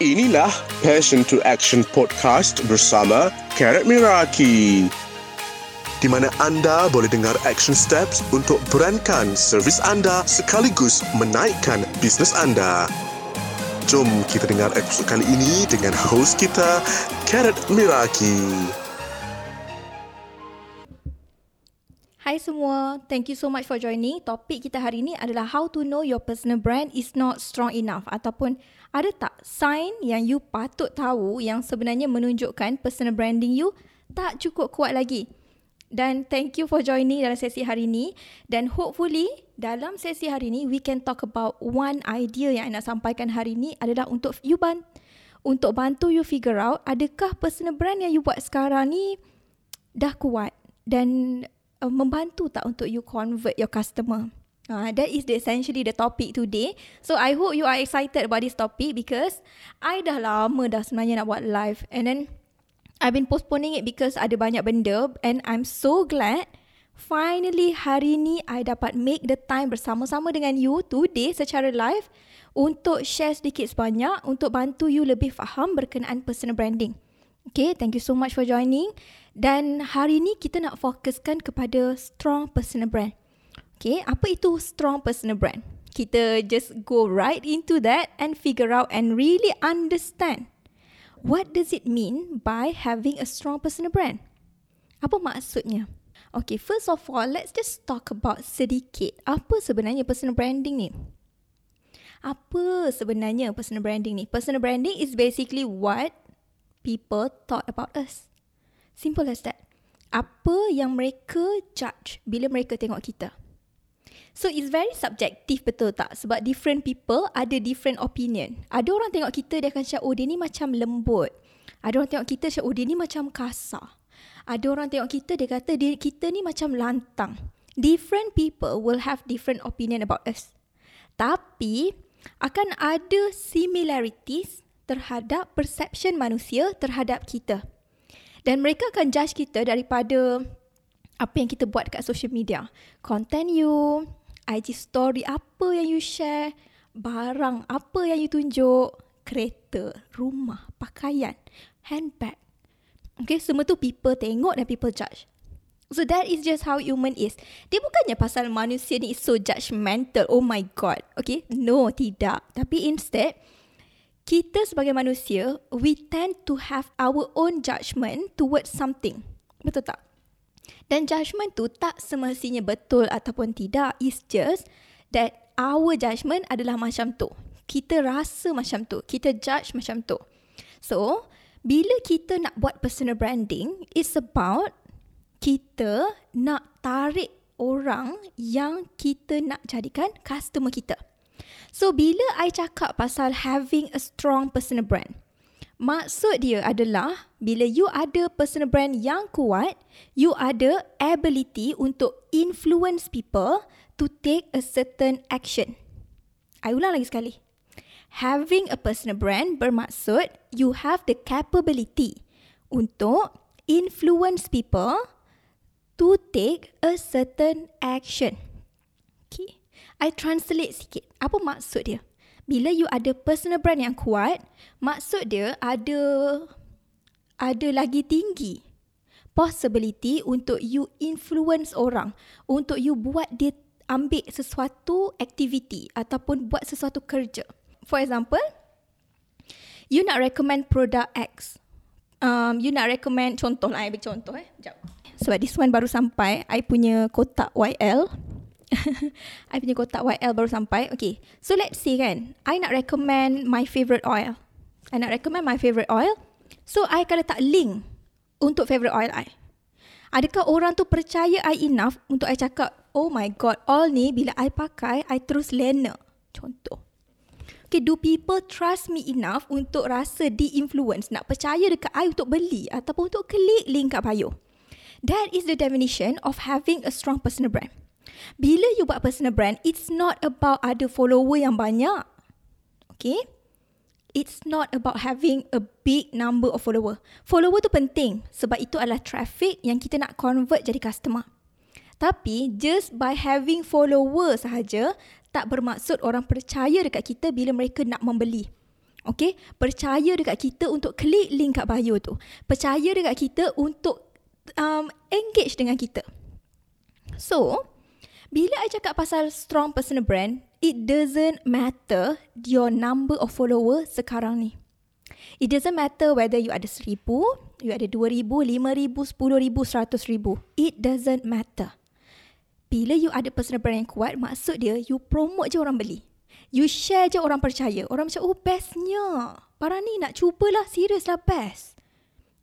Inilah Passion to Action Podcast bersama Karat Miraki. Di mana anda boleh dengar action steps untuk berankan servis anda sekaligus menaikkan bisnes anda. Jom kita dengar episod kali ini dengan host kita, Karat Miraki. Hai semua, thank you so much for joining. Topik kita hari ini adalah how to know your personal brand is not strong enough ataupun ada tak sign yang you patut tahu yang sebenarnya menunjukkan personal branding you tak cukup kuat lagi. Dan thank you for joining dalam sesi hari ini dan hopefully dalam sesi hari ini we can talk about one idea yang I nak sampaikan hari ini adalah untuk you ban untuk bantu you figure out adakah personal brand yang you buat sekarang ni dah kuat dan uh, membantu tak untuk you convert your customer. Uh, that is the, essentially the topic today. So I hope you are excited about this topic because I dah lama dah sebenarnya nak buat live and then I've been postponing it because ada banyak benda and I'm so glad finally hari ni I dapat make the time bersama-sama dengan you today secara live untuk share sedikit sebanyak untuk bantu you lebih faham berkenaan personal branding. Okay, thank you so much for joining. Dan hari ni kita nak fokuskan kepada strong personal brand. Okay, apa itu strong personal brand? Kita just go right into that and figure out and really understand what does it mean by having a strong personal brand? Apa maksudnya? Okay, first of all, let's just talk about sedikit apa sebenarnya personal branding ni. Apa sebenarnya personal branding ni? Personal branding is basically what people thought about us. Simple as that. Apa yang mereka judge bila mereka tengok kita. So it's very subjective betul tak? Sebab different people ada different opinion. Ada orang tengok kita dia akan cakap oh dia ni macam lembut. Ada orang tengok kita cakap oh dia ni macam kasar. Ada orang tengok kita dia kata dia, kita ni macam lantang. Different people will have different opinion about us. Tapi akan ada similarities terhadap perception manusia terhadap kita. Dan mereka akan judge kita daripada apa yang kita buat dekat social media. Content you, IG story apa yang you share, barang apa yang you tunjuk, kereta, rumah, pakaian, handbag. Okay, semua tu people tengok dan people judge. So that is just how human is. Dia bukannya pasal manusia ni so judgmental. Oh my god. Okay, no, tidak. Tapi instead, kita sebagai manusia, we tend to have our own judgment towards something. Betul tak? Dan judgment tu tak semestinya betul ataupun tidak. It's just that our judgment adalah macam tu. Kita rasa macam tu. Kita judge macam tu. So, bila kita nak buat personal branding, it's about kita nak tarik orang yang kita nak jadikan customer kita. So bila I cakap pasal having a strong personal brand, maksud dia adalah bila you ada personal brand yang kuat, you ada ability untuk influence people to take a certain action. I ulang lagi sekali. Having a personal brand bermaksud you have the capability untuk influence people to take a certain action. Okay. I translate sikit. Apa maksud dia? Bila you ada personal brand yang kuat, maksud dia ada ada lagi tinggi possibility untuk you influence orang, untuk you buat dia ambil sesuatu aktiviti ataupun buat sesuatu kerja. For example, you nak recommend produk X. Um, you nak recommend contoh lah, I contoh eh. Sekejap. Sebab this one baru sampai, I punya kotak YL. I punya kotak YL baru sampai. Okay. So let's say kan. I nak recommend my favourite oil. I nak recommend my favourite oil. So I akan letak link untuk favourite oil I. Adakah orang tu percaya I enough untuk I cakap, oh my god, oil ni bila I pakai, I terus lena. Contoh. Okay, do people trust me enough untuk rasa di-influence, nak percaya dekat I untuk beli ataupun untuk klik link kat bio? That is the definition of having a strong personal brand. Bila you buat personal brand, it's not about ada follower yang banyak. Okay? It's not about having a big number of follower. Follower tu penting sebab itu adalah traffic yang kita nak convert jadi customer. Tapi just by having follower sahaja tak bermaksud orang percaya dekat kita bila mereka nak membeli. Okay, percaya dekat kita untuk klik link kat bio tu. Percaya dekat kita untuk um, engage dengan kita. So, bila I cakap pasal strong personal brand, it doesn't matter your number of follower sekarang ni. It doesn't matter whether you ada seribu, you ada dua ribu, lima ribu, sepuluh ribu, seratus ribu. It doesn't matter. Bila you ada personal brand yang kuat, maksud dia you promote je orang beli. You share je orang percaya. Orang macam, oh bestnya. Para ni nak cubalah, serius lah best.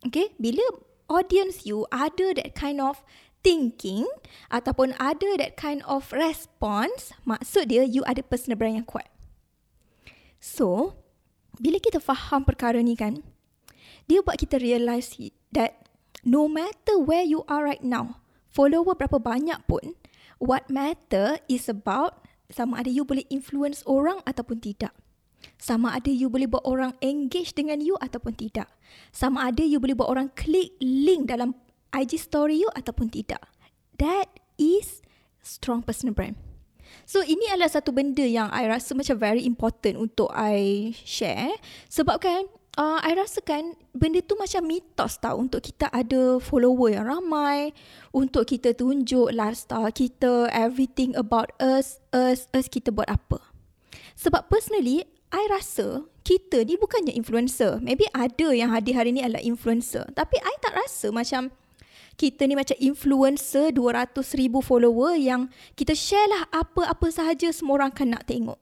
Okay, bila audience you ada that kind of thinking ataupun ada that kind of response, maksud dia you ada personal brand yang kuat. So, bila kita faham perkara ni kan, dia buat kita realise that no matter where you are right now, follower berapa banyak pun, what matter is about sama ada you boleh influence orang ataupun tidak. Sama ada you boleh buat orang engage dengan you ataupun tidak. Sama ada you boleh buat orang klik link dalam IG story you ataupun tidak. That is strong personal brand. So ini adalah satu benda yang I rasa macam very important untuk I share. Sebab kan uh, I rasakan benda tu macam mitos tau untuk kita ada follower yang ramai, untuk kita tunjuk lifestyle kita, everything about us, us, us kita buat apa. Sebab personally, I rasa kita ni bukannya influencer. Maybe ada yang hadir hari ni adalah influencer. Tapi I tak rasa macam kita ni macam influencer 200 ribu follower yang kita share lah apa-apa sahaja semua orang akan nak tengok.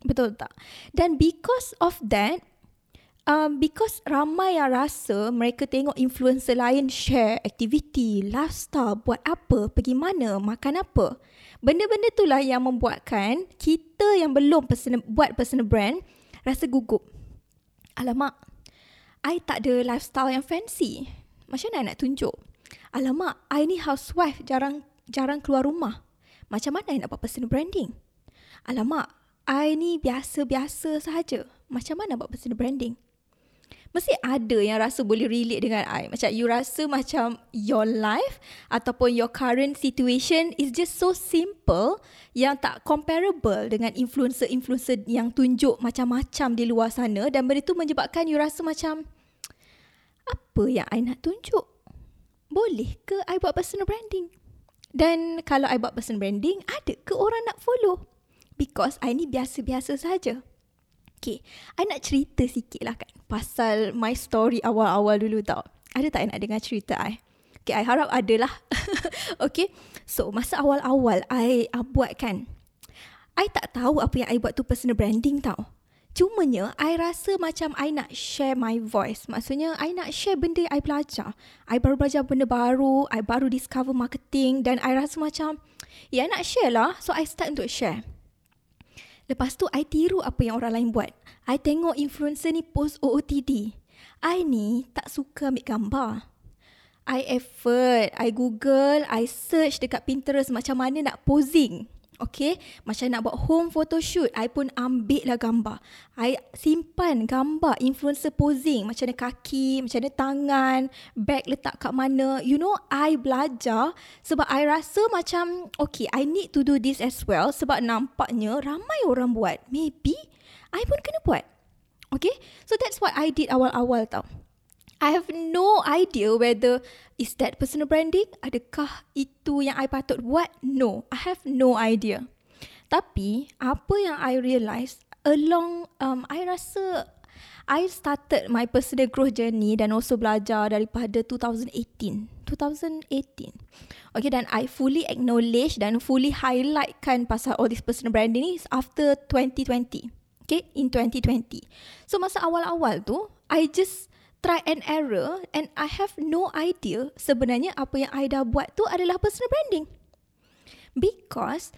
Betul tak? Dan because of that, um, because ramai yang rasa mereka tengok influencer lain share aktiviti, lifestyle, buat apa, pergi mana, makan apa. Benda-benda itulah yang membuatkan kita yang belum personal, buat personal brand rasa gugup. Alamak, I tak ada lifestyle yang fancy. Macam mana nak tunjuk? Alamak, I ni housewife jarang jarang keluar rumah. Macam mana I nak buat personal branding? Alamak, I ni biasa-biasa sahaja. Macam mana buat personal branding? mesti ada yang rasa boleh relate dengan I. Macam you rasa macam your life ataupun your current situation is just so simple yang tak comparable dengan influencer-influencer yang tunjuk macam-macam di luar sana dan benda tu menyebabkan you rasa macam apa yang I nak tunjuk? Boleh ke I buat personal branding? Dan kalau I buat personal branding, ada ke orang nak follow? Because I ni biasa-biasa saja. Okay, I nak cerita sikit lah kan pasal my story awal-awal dulu tau. Ada tak yang nak dengar cerita I? Okay, I harap ada lah. okay, so masa awal-awal I uh, buat kan, I tak tahu apa yang I buat tu personal branding tau. Cumanya, I rasa macam I nak share my voice. Maksudnya, I nak share benda yang I belajar. I baru belajar benda baru, I baru discover marketing dan I rasa macam, ya I nak share lah. So, I start untuk share. Lepas tu I tiru apa yang orang lain buat. I tengok influencer ni post OOTD. I ni tak suka ambil gambar. I effort, I google, I search dekat Pinterest macam mana nak posing. Okay, macam nak buat home photoshoot, I pun ambil lah gambar. I simpan gambar influencer posing, macam mana kaki, macam mana tangan, bag letak kat mana. You know, I belajar sebab I rasa macam, okay, I need to do this as well sebab nampaknya ramai orang buat. Maybe, I pun kena buat. Okay, so that's what I did awal-awal tau. I have no idea whether is that personal branding? Adakah itu yang I patut buat? No, I have no idea. Tapi apa yang I realise along um I rasa I started my personal growth journey dan also belajar daripada 2018. 2018. Okay, dan I fully acknowledge dan fully highlightkan pasal all this personal branding ni after 2020. Okay, in 2020. So, masa awal-awal tu, I just try and error and I have no idea sebenarnya apa yang I dah buat tu adalah personal branding. Because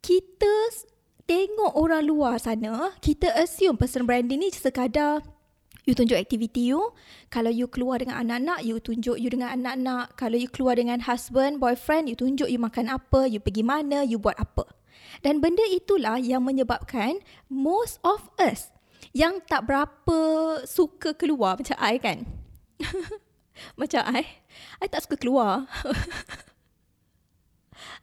kita tengok orang luar sana, kita assume personal branding ni sekadar you tunjuk aktiviti you. Kalau you keluar dengan anak-anak, you tunjuk you dengan anak-anak. Kalau you keluar dengan husband, boyfriend, you tunjuk you makan apa, you pergi mana, you buat apa. Dan benda itulah yang menyebabkan most of us yang tak berapa suka keluar macam I kan. macam I. I tak suka keluar.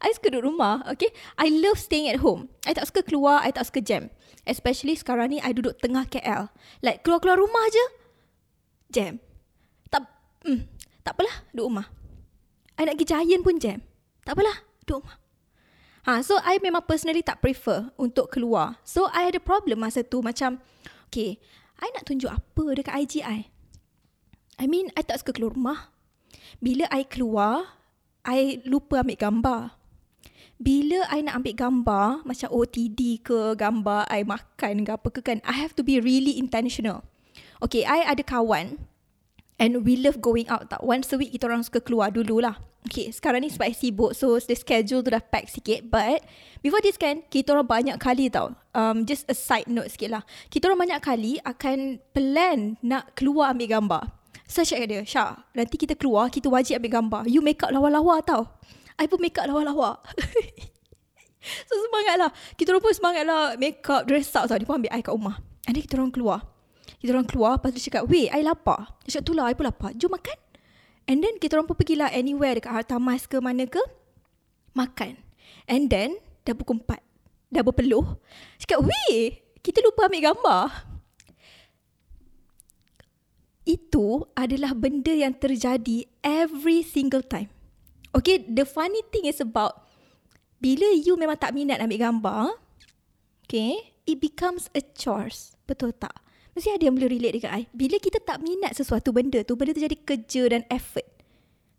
I suka duduk rumah, okay? I love staying at home. I tak suka keluar, I tak suka jam. Especially sekarang ni, I duduk tengah KL. Like, keluar-keluar rumah je, jam. Tak, hmm, tak apalah, duduk rumah. I nak pergi Giant pun jam. Tak apalah, duduk rumah. Ha, so, I memang personally tak prefer untuk keluar. So, I ada problem masa tu macam, okay, I nak tunjuk apa dekat IG I? I mean, I tak suka keluar rumah. Bila I keluar, I lupa ambil gambar. Bila I nak ambil gambar, macam OTD ke gambar I makan ke apa ke kan, I have to be really intentional. Okay, I ada kawan and we love going out tak. Once a week kita orang suka keluar dululah. Okay, sekarang ni sebab sibuk so the schedule tu dah pack sikit. But before this kan, kita orang banyak kali tau. Um, just a side note sikit lah. Kita orang banyak kali akan plan nak keluar ambil gambar. So cakap dia, Syah, nanti kita keluar, kita wajib ambil gambar. You make up lawa-lawa tau. I pun make up lawa-lawa. so semangat lah. Kita orang pun semangat lah make up, dress up tau. Dia pun ambil I kat rumah. And then kita orang keluar. Kita orang keluar, lepas tu cakap, weh, I lapar. Dia cakap, tu lah, I pun lapar. Jom makan. And then kita orang pun pergilah anywhere dekat Harta Mas ke mana ke. Makan. And then, dah pukul 4. Dah berpeluh. Cakap, weh, kita lupa ambil gambar itu adalah benda yang terjadi every single time. Okay, the funny thing is about bila you memang tak minat ambil gambar, okay, it becomes a chores. Betul tak? Mesti ada yang boleh relate dengan I. Bila kita tak minat sesuatu benda tu, benda tu jadi kerja dan effort.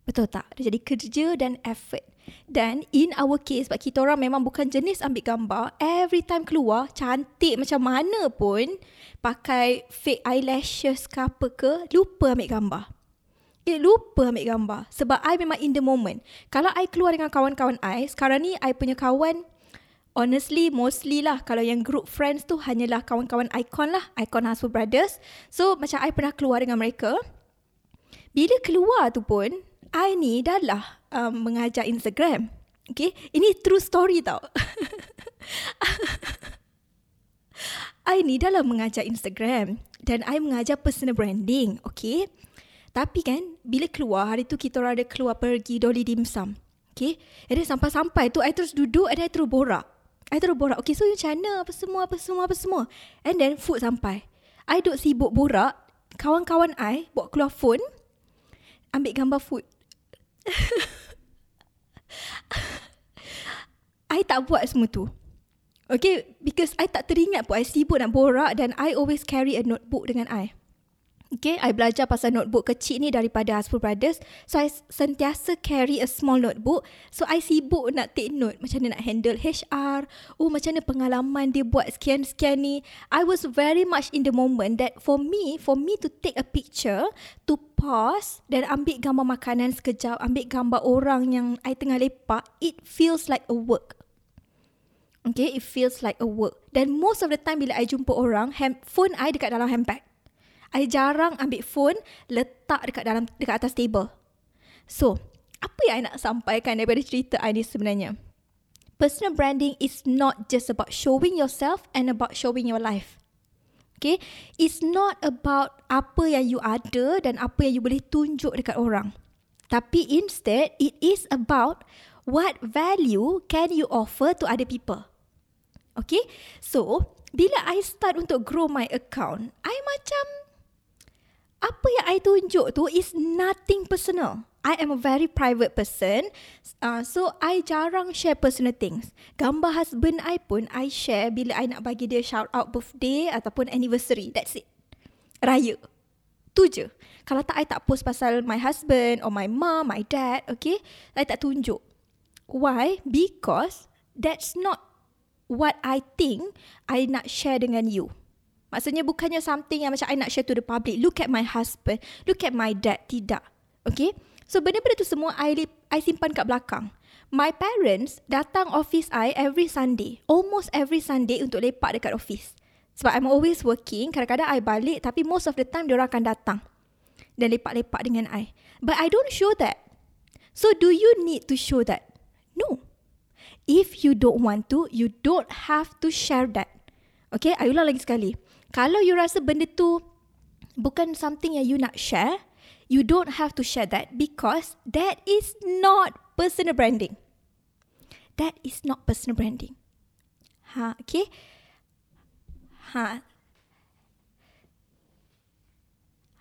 Betul tak? Dia jadi kerja dan effort. Dan in our case, sebab kita orang memang bukan jenis ambil gambar, every time keluar, cantik macam mana pun, pakai fake eyelashes ke apa ke, lupa ambil gambar. Eh, lupa ambil gambar. Sebab I memang in the moment. Kalau I keluar dengan kawan-kawan I, sekarang ni I punya kawan, honestly, mostly lah, kalau yang group friends tu hanyalah kawan-kawan icon lah, icon Hasbro Brothers. So, macam I pernah keluar dengan mereka, bila keluar tu pun, I ni dah lah um, mengajar Instagram. Okay, ini true story tau. I ni dah lah mengajar Instagram dan I mengajar personal branding. Okay, tapi kan bila keluar hari tu kita ada keluar pergi Dolly Dim Sum. Okay, then sampai-sampai tu I terus duduk and I terus borak. I terus borak. Okay, so macam mana? Apa semua, apa semua, apa semua. And then food sampai. I duduk sibuk borak. Kawan-kawan I bawa keluar phone. Ambil gambar food. I tak buat semua tu. Okay, because I tak teringat pun I sibuk nak borak dan I always carry a notebook dengan I. Okay, I belajar pasal notebook kecil ni daripada Hasbro Brothers. So, I sentiasa carry a small notebook. So, I sibuk nak take note macam mana nak handle HR. Oh, macam mana pengalaman dia buat sekian-sekian ni. I was very much in the moment that for me, for me to take a picture, to pause dan ambil gambar makanan sekejap, ambil gambar orang yang I tengah lepak, it feels like a work. Okay, it feels like a work. Dan most of the time bila I jumpa orang, phone I dekat dalam handbag. I jarang ambil phone letak dekat dalam dekat atas table. So, apa yang I nak sampaikan daripada cerita I ni sebenarnya? Personal branding is not just about showing yourself and about showing your life. Okay? It's not about apa yang you ada dan apa yang you boleh tunjuk dekat orang. Tapi instead, it is about what value can you offer to other people. Okay? So, bila I start untuk grow my account, I macam apa yang I tunjuk tu is nothing personal. I am a very private person. Uh, so, I jarang share personal things. Gambar husband I pun, I share bila I nak bagi dia shout out birthday ataupun anniversary. That's it. Raya. Tu je. Kalau tak, I tak post pasal my husband or my mom, my dad, okay? I tak tunjuk. Why? Because that's not what I think I nak share dengan you. Maksudnya bukannya something yang macam I nak share to the public. Look at my husband. Look at my dad. Tidak. Okay? So benda-benda tu semua I, I simpan kat belakang. My parents datang office I every Sunday. Almost every Sunday untuk lepak dekat office. Sebab I'm always working. Kadang-kadang I balik tapi most of the time diorang akan datang. Dan lepak-lepak dengan I. But I don't show that. So do you need to show that? No. If you don't want to, you don't have to share that. Okay, I ulang lagi sekali. Kalau you rasa benda tu bukan something yang you nak share, you don't have to share that because that is not personal branding. that is not personal branding. Ha, okay? Ha.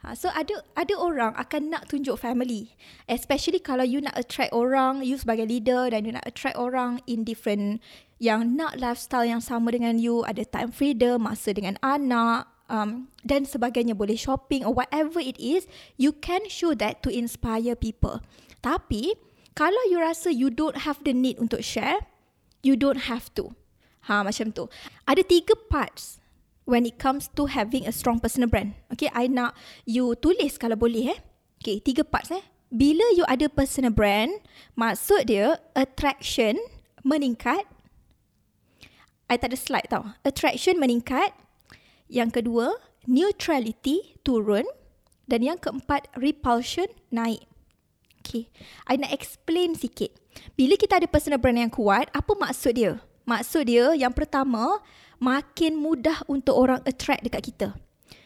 Ha, so ada ada orang akan nak tunjuk family. Especially kalau you nak attract orang, you sebagai leader dan you nak attract orang in different yang nak lifestyle yang sama dengan you, ada time freedom, masa dengan anak, um, dan sebagainya, boleh shopping or whatever it is, you can show that to inspire people. Tapi, kalau you rasa you don't have the need untuk share, you don't have to. Ha, macam tu. Ada tiga parts when it comes to having a strong personal brand. Okay, I nak you tulis kalau boleh eh. Okay, tiga parts eh. Bila you ada personal brand, maksud dia attraction meningkat, I tak ada slide tau. Attraction meningkat. Yang kedua, neutrality turun. Dan yang keempat, repulsion naik. Okay. I nak explain sikit. Bila kita ada personal brand yang kuat, apa maksud dia? Maksud dia yang pertama, makin mudah untuk orang attract dekat kita.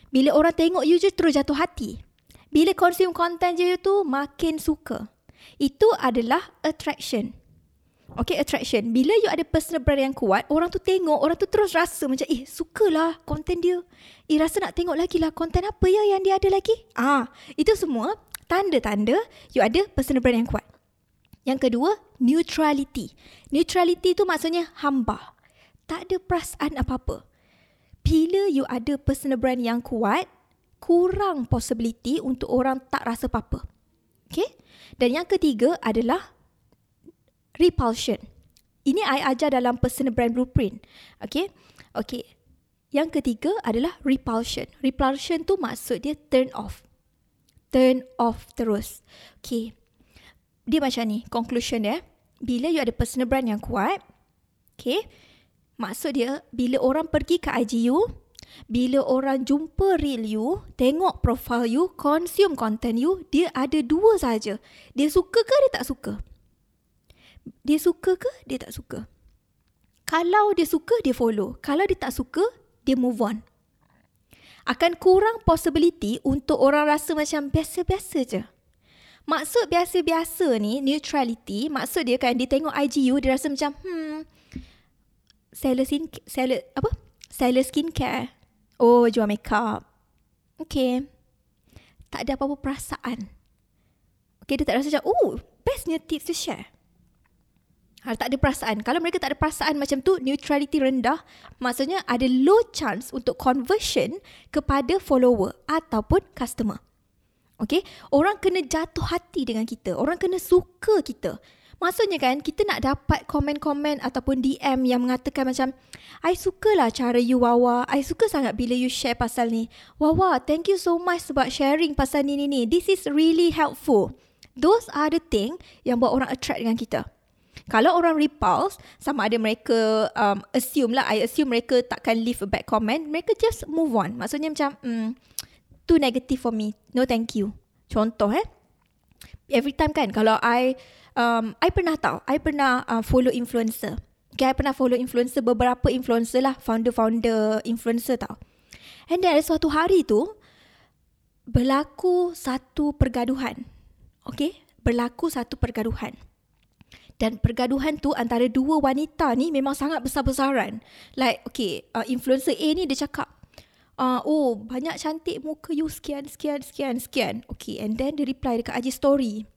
Bila orang tengok you je terus jatuh hati. Bila consume content je tu makin suka. Itu adalah attraction. Okay, attraction. Bila you ada personal brand yang kuat, orang tu tengok, orang tu terus rasa macam, eh, sukalah konten dia. Eh, rasa nak tengok lagi lah konten apa ya yang dia ada lagi. Ah, Itu semua tanda-tanda you ada personal brand yang kuat. Yang kedua, neutrality. Neutrality tu maksudnya hamba. Tak ada perasaan apa-apa. Bila you ada personal brand yang kuat, kurang possibility untuk orang tak rasa apa-apa. Okay? Dan yang ketiga adalah repulsion. Ini I ajar dalam personal brand blueprint. Okay. Okay. Yang ketiga adalah repulsion. Repulsion tu maksud dia turn off. Turn off terus. Okay. Dia macam ni. Conclusion dia. Bila you ada personal brand yang kuat. Okay. Maksud dia bila orang pergi ke IG you. Bila orang jumpa reel you. Tengok profile you. Consume content you. Dia ada dua saja. Dia suka ke dia tak suka? dia suka ke dia tak suka. Kalau dia suka, dia follow. Kalau dia tak suka, dia move on. Akan kurang possibility untuk orang rasa macam biasa-biasa je. Maksud biasa-biasa ni, neutrality, maksud dia kan dia tengok IGU, dia rasa macam, hmm, seller, skin, seller, apa? Seller skincare. Oh, jual makeup. Okay. Tak ada apa-apa perasaan. Okay, dia tak rasa macam, oh, bestnya tips to share. Ha, tak ada perasaan. Kalau mereka tak ada perasaan macam tu, neutrality rendah, maksudnya ada low chance untuk conversion kepada follower ataupun customer. Okay? Orang kena jatuh hati dengan kita. Orang kena suka kita. Maksudnya kan, kita nak dapat komen-komen ataupun DM yang mengatakan macam, I sukalah cara you Wawa. I suka sangat bila you share pasal ni. Wawa, thank you so much sebab sharing pasal ni ni ni. This is really helpful. Those are the thing yang buat orang attract dengan kita. Kalau orang repulse, sama ada mereka um, assume lah, I assume mereka takkan leave a bad comment, mereka just move on. Maksudnya macam, mm, too negative for me, no thank you. Contoh eh, every time kan, kalau I, um, I pernah tahu, I pernah uh, follow influencer. Okay, I pernah follow influencer, beberapa influencer lah, founder-founder influencer tau. And then ada suatu hari tu, berlaku satu pergaduhan. Okay, berlaku satu pergaduhan. Dan pergaduhan tu antara dua wanita ni memang sangat besar-besaran. Like, okay, uh, influencer A ni dia cakap, uh, oh, banyak cantik muka you sekian, sekian, sekian, sekian. Okay, and then dia reply dekat IG story.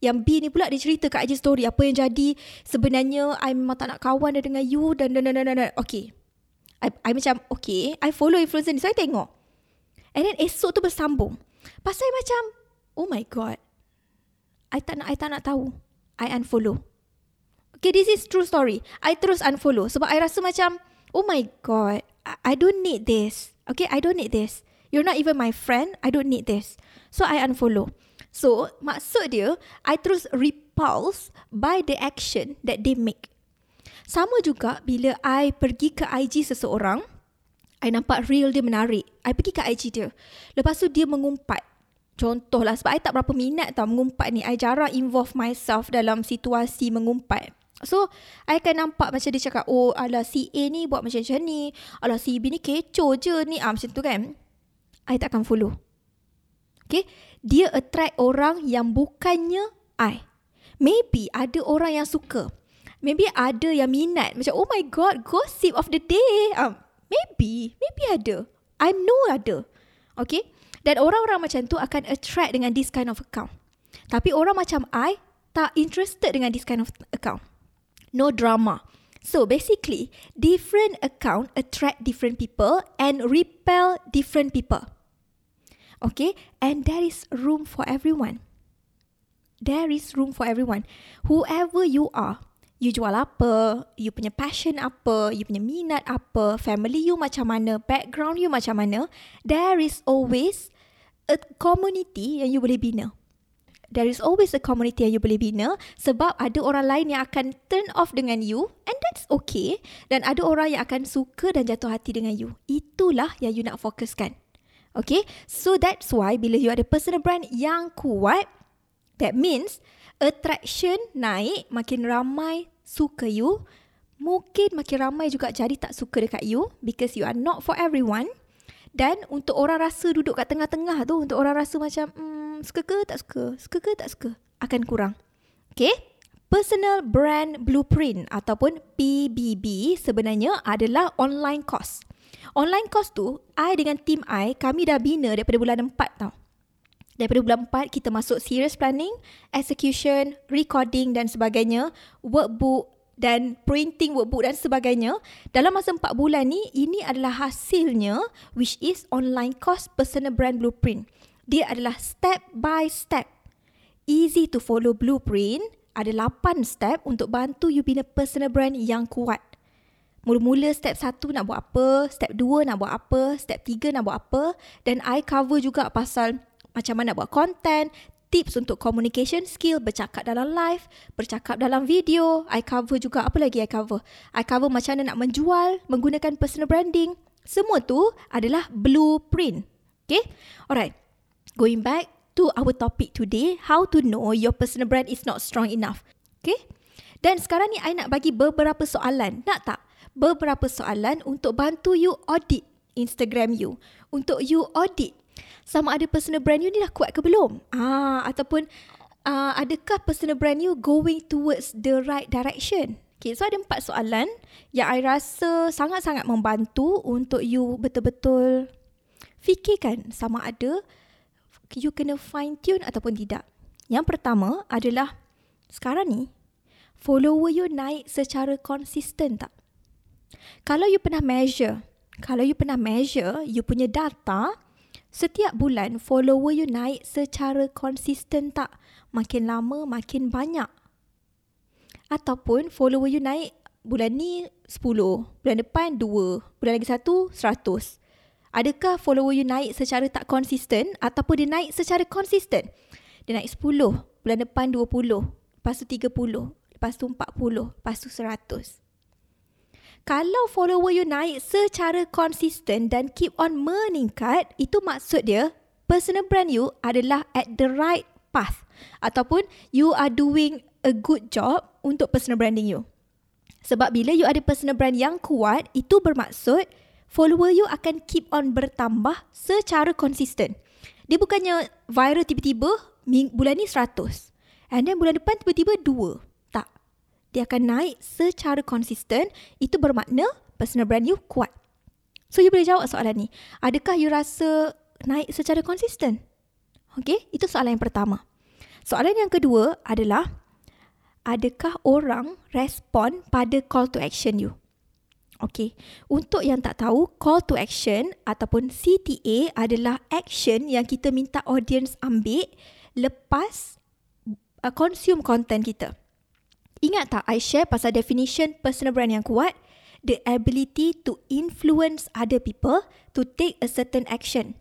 Yang B ni pula dia cerita kat IG story apa yang jadi sebenarnya I memang tak nak kawan dah dengan you dan dan dan dan dan. Okay. I, I macam okay, I follow influencer ni, so I tengok. And then esok tu bersambung. Pasal macam, oh my god. I tak nak, I tak nak tahu. I unfollow. Okay, this is true story. I terus unfollow sebab I rasa macam, oh my god, I, I don't need this. Okay, I don't need this. You're not even my friend. I don't need this. So, I unfollow. So, maksud dia, I terus repulse by the action that they make. Sama juga bila I pergi ke IG seseorang, I nampak real dia menarik. I pergi ke IG dia. Lepas tu dia mengumpat. Contohlah sebab I tak berapa minat tau mengumpat ni. I jarang involve myself dalam situasi mengumpat. So, I akan nampak macam dia cakap, oh, ala si A ni buat macam-macam ni. Ala si B ni kecoh je ni. Ah, macam tu kan. I tak akan follow. Okay. Dia attract orang yang bukannya I. Maybe ada orang yang suka. Maybe ada yang minat. Macam, oh my god, gossip of the day. Um, maybe. Maybe ada. I know ada. Okay. Dan orang-orang macam tu akan attract dengan this kind of account. Tapi orang macam I tak interested dengan this kind of account. No drama. So basically, different account attract different people and repel different people. Okay, and there is room for everyone. There is room for everyone. Whoever you are, you jual apa, you punya passion apa, you punya minat apa, family you macam mana, background you macam mana, there is always a community yang you boleh bina there is always a community yang you boleh bina sebab ada orang lain yang akan turn off dengan you and that's okay dan ada orang yang akan suka dan jatuh hati dengan you. Itulah yang you nak fokuskan. Okay, so that's why bila you ada personal brand yang kuat, that means attraction naik, makin ramai suka you, mungkin makin ramai juga jadi tak suka dekat you because you are not for everyone. Dan untuk orang rasa duduk kat tengah-tengah tu, untuk orang rasa macam, hmm, suka ke tak suka, suka ke tak suka, akan kurang. Okay? Personal Brand Blueprint ataupun PBB sebenarnya adalah online course. Online course tu, I dengan team I, kami dah bina daripada bulan 4 tau. Daripada bulan 4, kita masuk serious planning, execution, recording dan sebagainya, workbook dan printing workbook dan sebagainya. Dalam masa 4 bulan ni, ini adalah hasilnya which is online course personal brand blueprint. Dia adalah step by step. Easy to follow blueprint. Ada 8 step untuk bantu you bina personal brand yang kuat. Mula-mula step 1 nak buat apa, step 2 nak buat apa, step 3 nak buat apa. Dan I cover juga pasal macam mana buat content, tips untuk communication skill, bercakap dalam live, bercakap dalam video. I cover juga apa lagi I cover? I cover macam mana nak menjual menggunakan personal branding. Semua tu adalah blueprint. Okay? Alright. Going back to our topic today, how to know your personal brand is not strong enough. Okay? Dan sekarang ni I nak bagi beberapa soalan. Nak tak? Beberapa soalan untuk bantu you audit Instagram you. Untuk you audit sama ada personal brand you ni dah kuat ke belum? Ah, ataupun uh, adakah personal brand you going towards the right direction? Okay, so ada empat soalan yang I rasa sangat-sangat membantu untuk you betul-betul fikirkan sama ada you kena fine tune ataupun tidak. Yang pertama adalah sekarang ni follower you naik secara konsisten tak? Kalau you pernah measure, kalau you pernah measure you punya data setiap bulan follower you naik secara konsisten tak? Makin lama makin banyak. Ataupun follower you naik bulan ni 10, bulan depan 2, bulan lagi 1 100. Adakah follower you naik secara tak konsisten ataupun dia naik secara konsisten? Dia naik 10, bulan depan 20, lepas tu 30, lepas tu 40, lepas tu 100. Kalau follower you naik secara konsisten dan keep on meningkat, itu maksud dia personal brand you adalah at the right path ataupun you are doing a good job untuk personal branding you. Sebab bila you ada personal brand yang kuat, itu bermaksud follower you akan keep on bertambah secara konsisten. Dia bukannya viral tiba-tiba bulan ni 100. And then bulan depan tiba-tiba 2. Dia akan naik secara konsisten. Itu bermakna personal brand you kuat. So you boleh jawab soalan ni. Adakah you rasa naik secara konsisten? Okay, itu soalan yang pertama. Soalan yang kedua adalah adakah orang respon pada call to action you? Okay, untuk yang tak tahu, call to action ataupun CTA adalah action yang kita minta audience ambil lepas uh, consume content kita. Ingat tak I share pasal definition personal brand yang kuat? The ability to influence other people to take a certain action.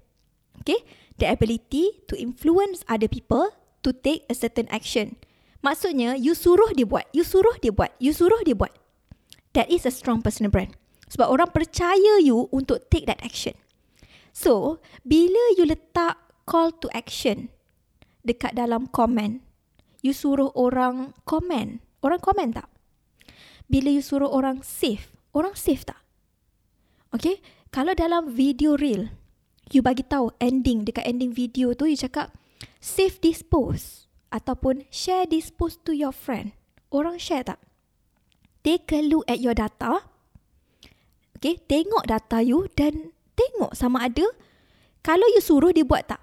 Okay, the ability to influence other people to take a certain action. Maksudnya, you suruh dia buat, you suruh dia buat, you suruh dia buat that is a strong personal brand. Sebab orang percaya you untuk take that action. So, bila you letak call to action dekat dalam komen, you suruh orang komen. Orang komen tak? Bila you suruh orang save, orang save tak? Okay? Kalau dalam video reel, you bagi tahu ending dekat ending video tu you cakap save this post ataupun share this post to your friend. Orang share tak? take a look at your data. Okay, tengok data you dan tengok sama ada kalau you suruh dia buat tak.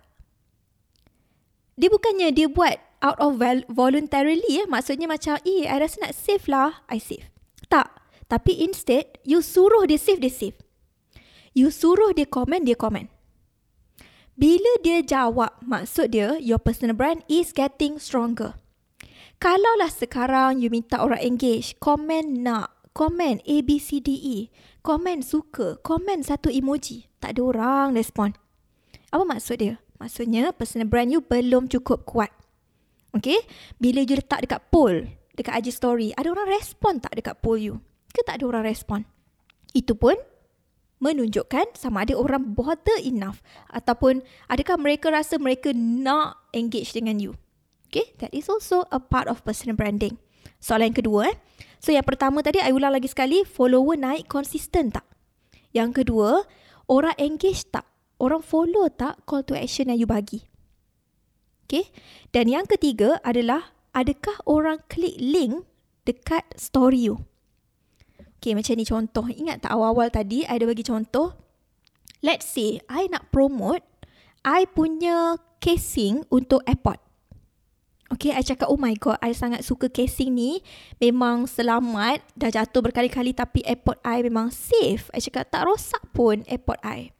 Dia bukannya dia buat out of voluntarily eh. Maksudnya macam, eh, I rasa nak save lah. I save. Tak. Tapi instead, you suruh dia save, dia save. You suruh dia komen, dia komen. Bila dia jawab, maksud dia, your personal brand is getting stronger. Kalaulah sekarang you minta orang engage, komen nak, komen A, B, C, D, E, komen suka, komen satu emoji. Tak ada orang respon. Apa maksud dia? Maksudnya personal brand you belum cukup kuat. Okay? Bila you letak dekat poll, dekat IG story, ada orang respon tak dekat poll you? Ke tak ada orang respon? Itu pun menunjukkan sama ada orang bother enough ataupun adakah mereka rasa mereka nak engage dengan you. Okay, that is also a part of personal branding. Soalan yang kedua, eh. So yang pertama tadi, I ulang lagi sekali, follower naik konsisten tak? Yang kedua, orang engage tak? Orang follow tak call to action yang you bagi? Okay. Dan yang ketiga adalah, adakah orang klik link dekat story you? Okay, macam ni contoh. Ingat tak awal-awal tadi, I ada bagi contoh. Let's say, I nak promote, I punya casing untuk airport. Okay, I cakap, oh my god, I sangat suka casing ni. Memang selamat, dah jatuh berkali-kali tapi airport I memang safe. I cakap, tak rosak pun airport I.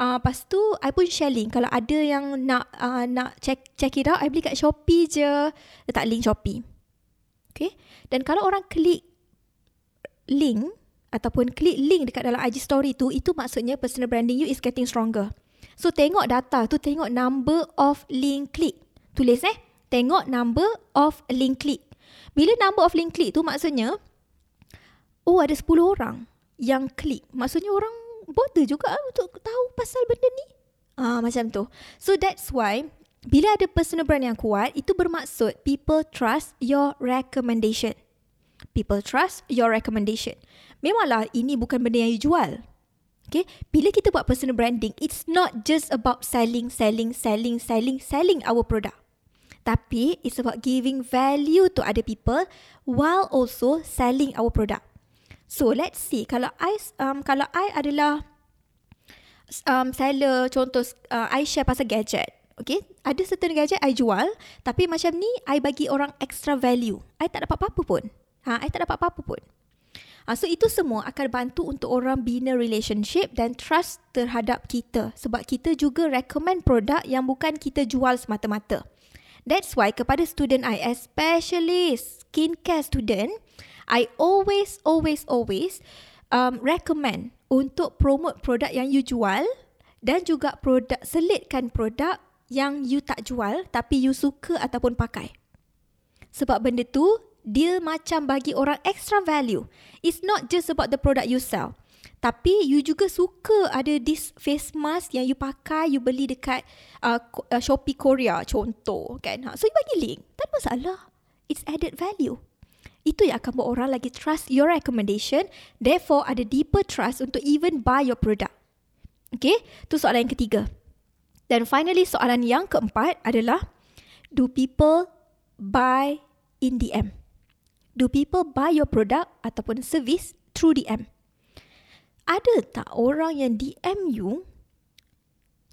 Uh, lepas tu, I pun share link. Kalau ada yang nak uh, nak check check it out, I beli kat Shopee je. Letak link Shopee. Okay. Dan kalau orang klik link ataupun klik link dekat dalam IG story tu, itu maksudnya personal branding you is getting stronger. So, tengok data tu, tengok number of link click. Tulis eh tengok number of link click. Bila number of link click tu maksudnya, oh ada 10 orang yang klik. Maksudnya orang bother juga untuk tahu pasal benda ni. Ah macam tu. So that's why bila ada personal brand yang kuat, itu bermaksud people trust your recommendation. People trust your recommendation. Memanglah ini bukan benda yang you jual. Okay, bila kita buat personal branding, it's not just about selling, selling, selling, selling, selling our product. Tapi it's about giving value to other people while also selling our product. So let's see kalau I um kalau I adalah um seller contoh uh, I share pasal gadget. Okay, ada certain gadget I jual tapi macam ni I bagi orang extra value. I tak dapat apa-apa pun. Ha, I tak dapat apa-apa pun. Ha, so itu semua akan bantu untuk orang bina relationship dan trust terhadap kita sebab kita juga recommend produk yang bukan kita jual semata-mata. That's why kepada student I, especially skincare student, I always, always, always um, recommend untuk promote produk yang you jual dan juga produk selitkan produk yang you tak jual tapi you suka ataupun pakai. Sebab benda tu dia macam bagi orang extra value. It's not just about the product you sell. Tapi you juga suka ada this face mask yang you pakai, you beli dekat uh, uh, Shopee Korea contoh kan. Ha. So you bagi link, tak ada masalah. It's added value. Itu yang akan buat orang lagi trust your recommendation. Therefore ada deeper trust untuk even buy your product. Okay, tu soalan yang ketiga. Dan finally soalan yang keempat adalah, do people buy in DM? Do people buy your product ataupun service through DM? ada tak orang yang DM you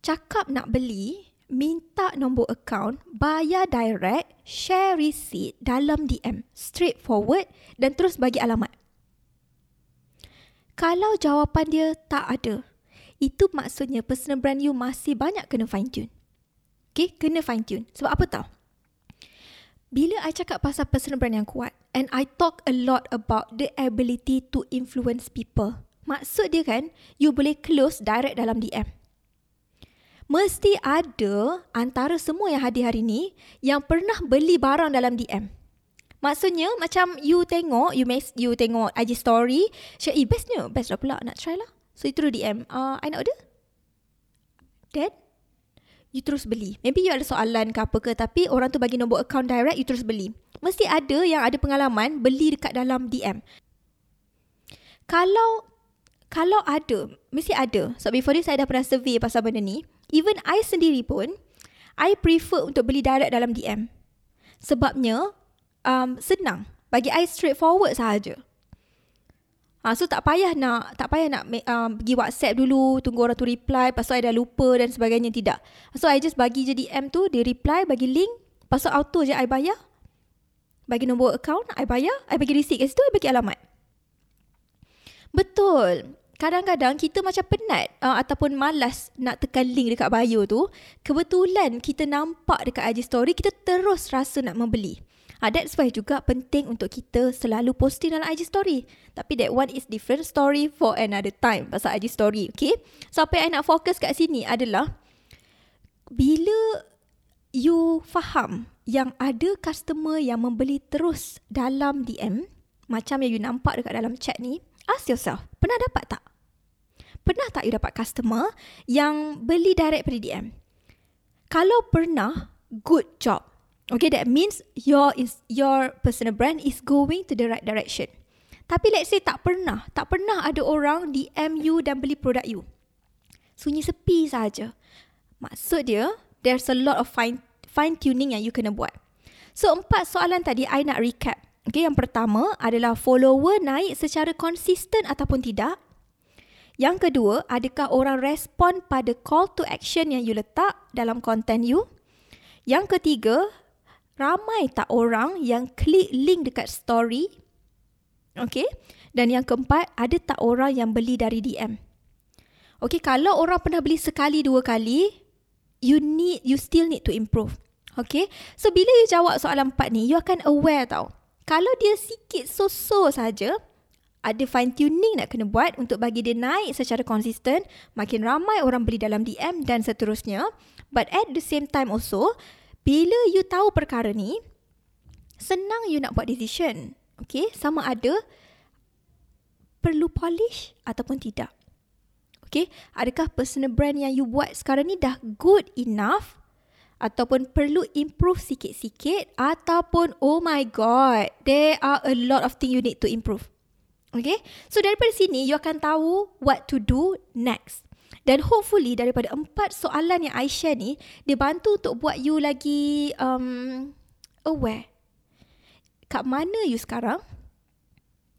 cakap nak beli, minta nombor account, bayar direct, share receipt dalam DM, straightforward dan terus bagi alamat? Kalau jawapan dia tak ada, itu maksudnya personal brand you masih banyak kena fine tune. Okay, kena fine tune. Sebab apa tau? Bila I cakap pasal personal brand yang kuat and I talk a lot about the ability to influence people, Maksud dia kan, you boleh close direct dalam DM. Mesti ada antara semua yang hadir hari ni yang pernah beli barang dalam DM. Maksudnya macam you tengok, you mes you tengok IG story, share, eh bestnya, best lah pula, nak try lah. So you terus DM, uh, I nak order? Then, you terus beli. Maybe you ada soalan ke apa ke, tapi orang tu bagi nombor account direct, you terus beli. Mesti ada yang ada pengalaman beli dekat dalam DM. Kalau kalau ada, mesti ada. So before this saya dah pernah survey pasal benda ni. Even I sendiri pun, I prefer untuk beli direct dalam DM. Sebabnya, um, senang. Bagi I straightforward sahaja. Ha, so tak payah nak tak payah nak uh, pergi WhatsApp dulu, tunggu orang tu reply, tu I dah lupa dan sebagainya tidak. So I just bagi je DM tu, dia reply, bagi link, tu auto je I bayar. Bagi nombor account, I bayar, I bagi receipt kat situ, I bagi alamat. Betul. Kadang-kadang kita macam penat uh, ataupun malas nak tekan link dekat bio tu. Kebetulan kita nampak dekat IG story, kita terus rasa nak membeli. Uh, that's why juga penting untuk kita selalu posting dalam IG story. Tapi that one is different story for another time pasal IG story. Okay? So apa yang I nak fokus kat sini adalah bila you faham yang ada customer yang membeli terus dalam DM macam yang you nampak dekat dalam chat ni, ask yourself, pernah dapat tak? Pernah tak you dapat customer yang beli direct pada DM? Kalau pernah, good job. Okay, that means your is your personal brand is going to the right direction. Tapi let's say tak pernah, tak pernah ada orang DM you dan beli produk you. Sunyi sepi saja. Maksud dia, there's a lot of fine fine tuning yang you kena buat. So empat soalan tadi I nak recap. Okay, yang pertama adalah follower naik secara konsisten ataupun tidak. Yang kedua, adakah orang respon pada call to action yang you letak dalam konten you? Yang ketiga, ramai tak orang yang klik link dekat story? Okay. Dan yang keempat, ada tak orang yang beli dari DM? Okay, kalau orang pernah beli sekali, dua kali, you need, you still need to improve. Okay. So, bila you jawab soalan empat ni, you akan aware tau. Kalau dia sikit so-so saja, ada fine tuning nak kena buat untuk bagi dia naik secara konsisten, makin ramai orang beli dalam DM dan seterusnya. But at the same time also, bila you tahu perkara ni, senang you nak buat decision. Okay, sama ada perlu polish ataupun tidak. Okay, adakah personal brand yang you buat sekarang ni dah good enough ataupun perlu improve sikit-sikit ataupun oh my god, there are a lot of thing you need to improve. Okay, so daripada sini you akan tahu what to do next. Dan hopefully daripada empat soalan yang I share ni, dia bantu untuk buat you lagi um, aware. Kat mana you sekarang?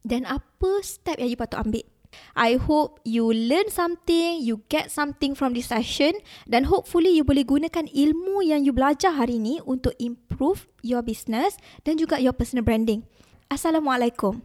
Dan apa step yang you patut ambil? I hope you learn something, you get something from this session dan hopefully you boleh gunakan ilmu yang you belajar hari ni untuk improve your business dan juga your personal branding. Assalamualaikum.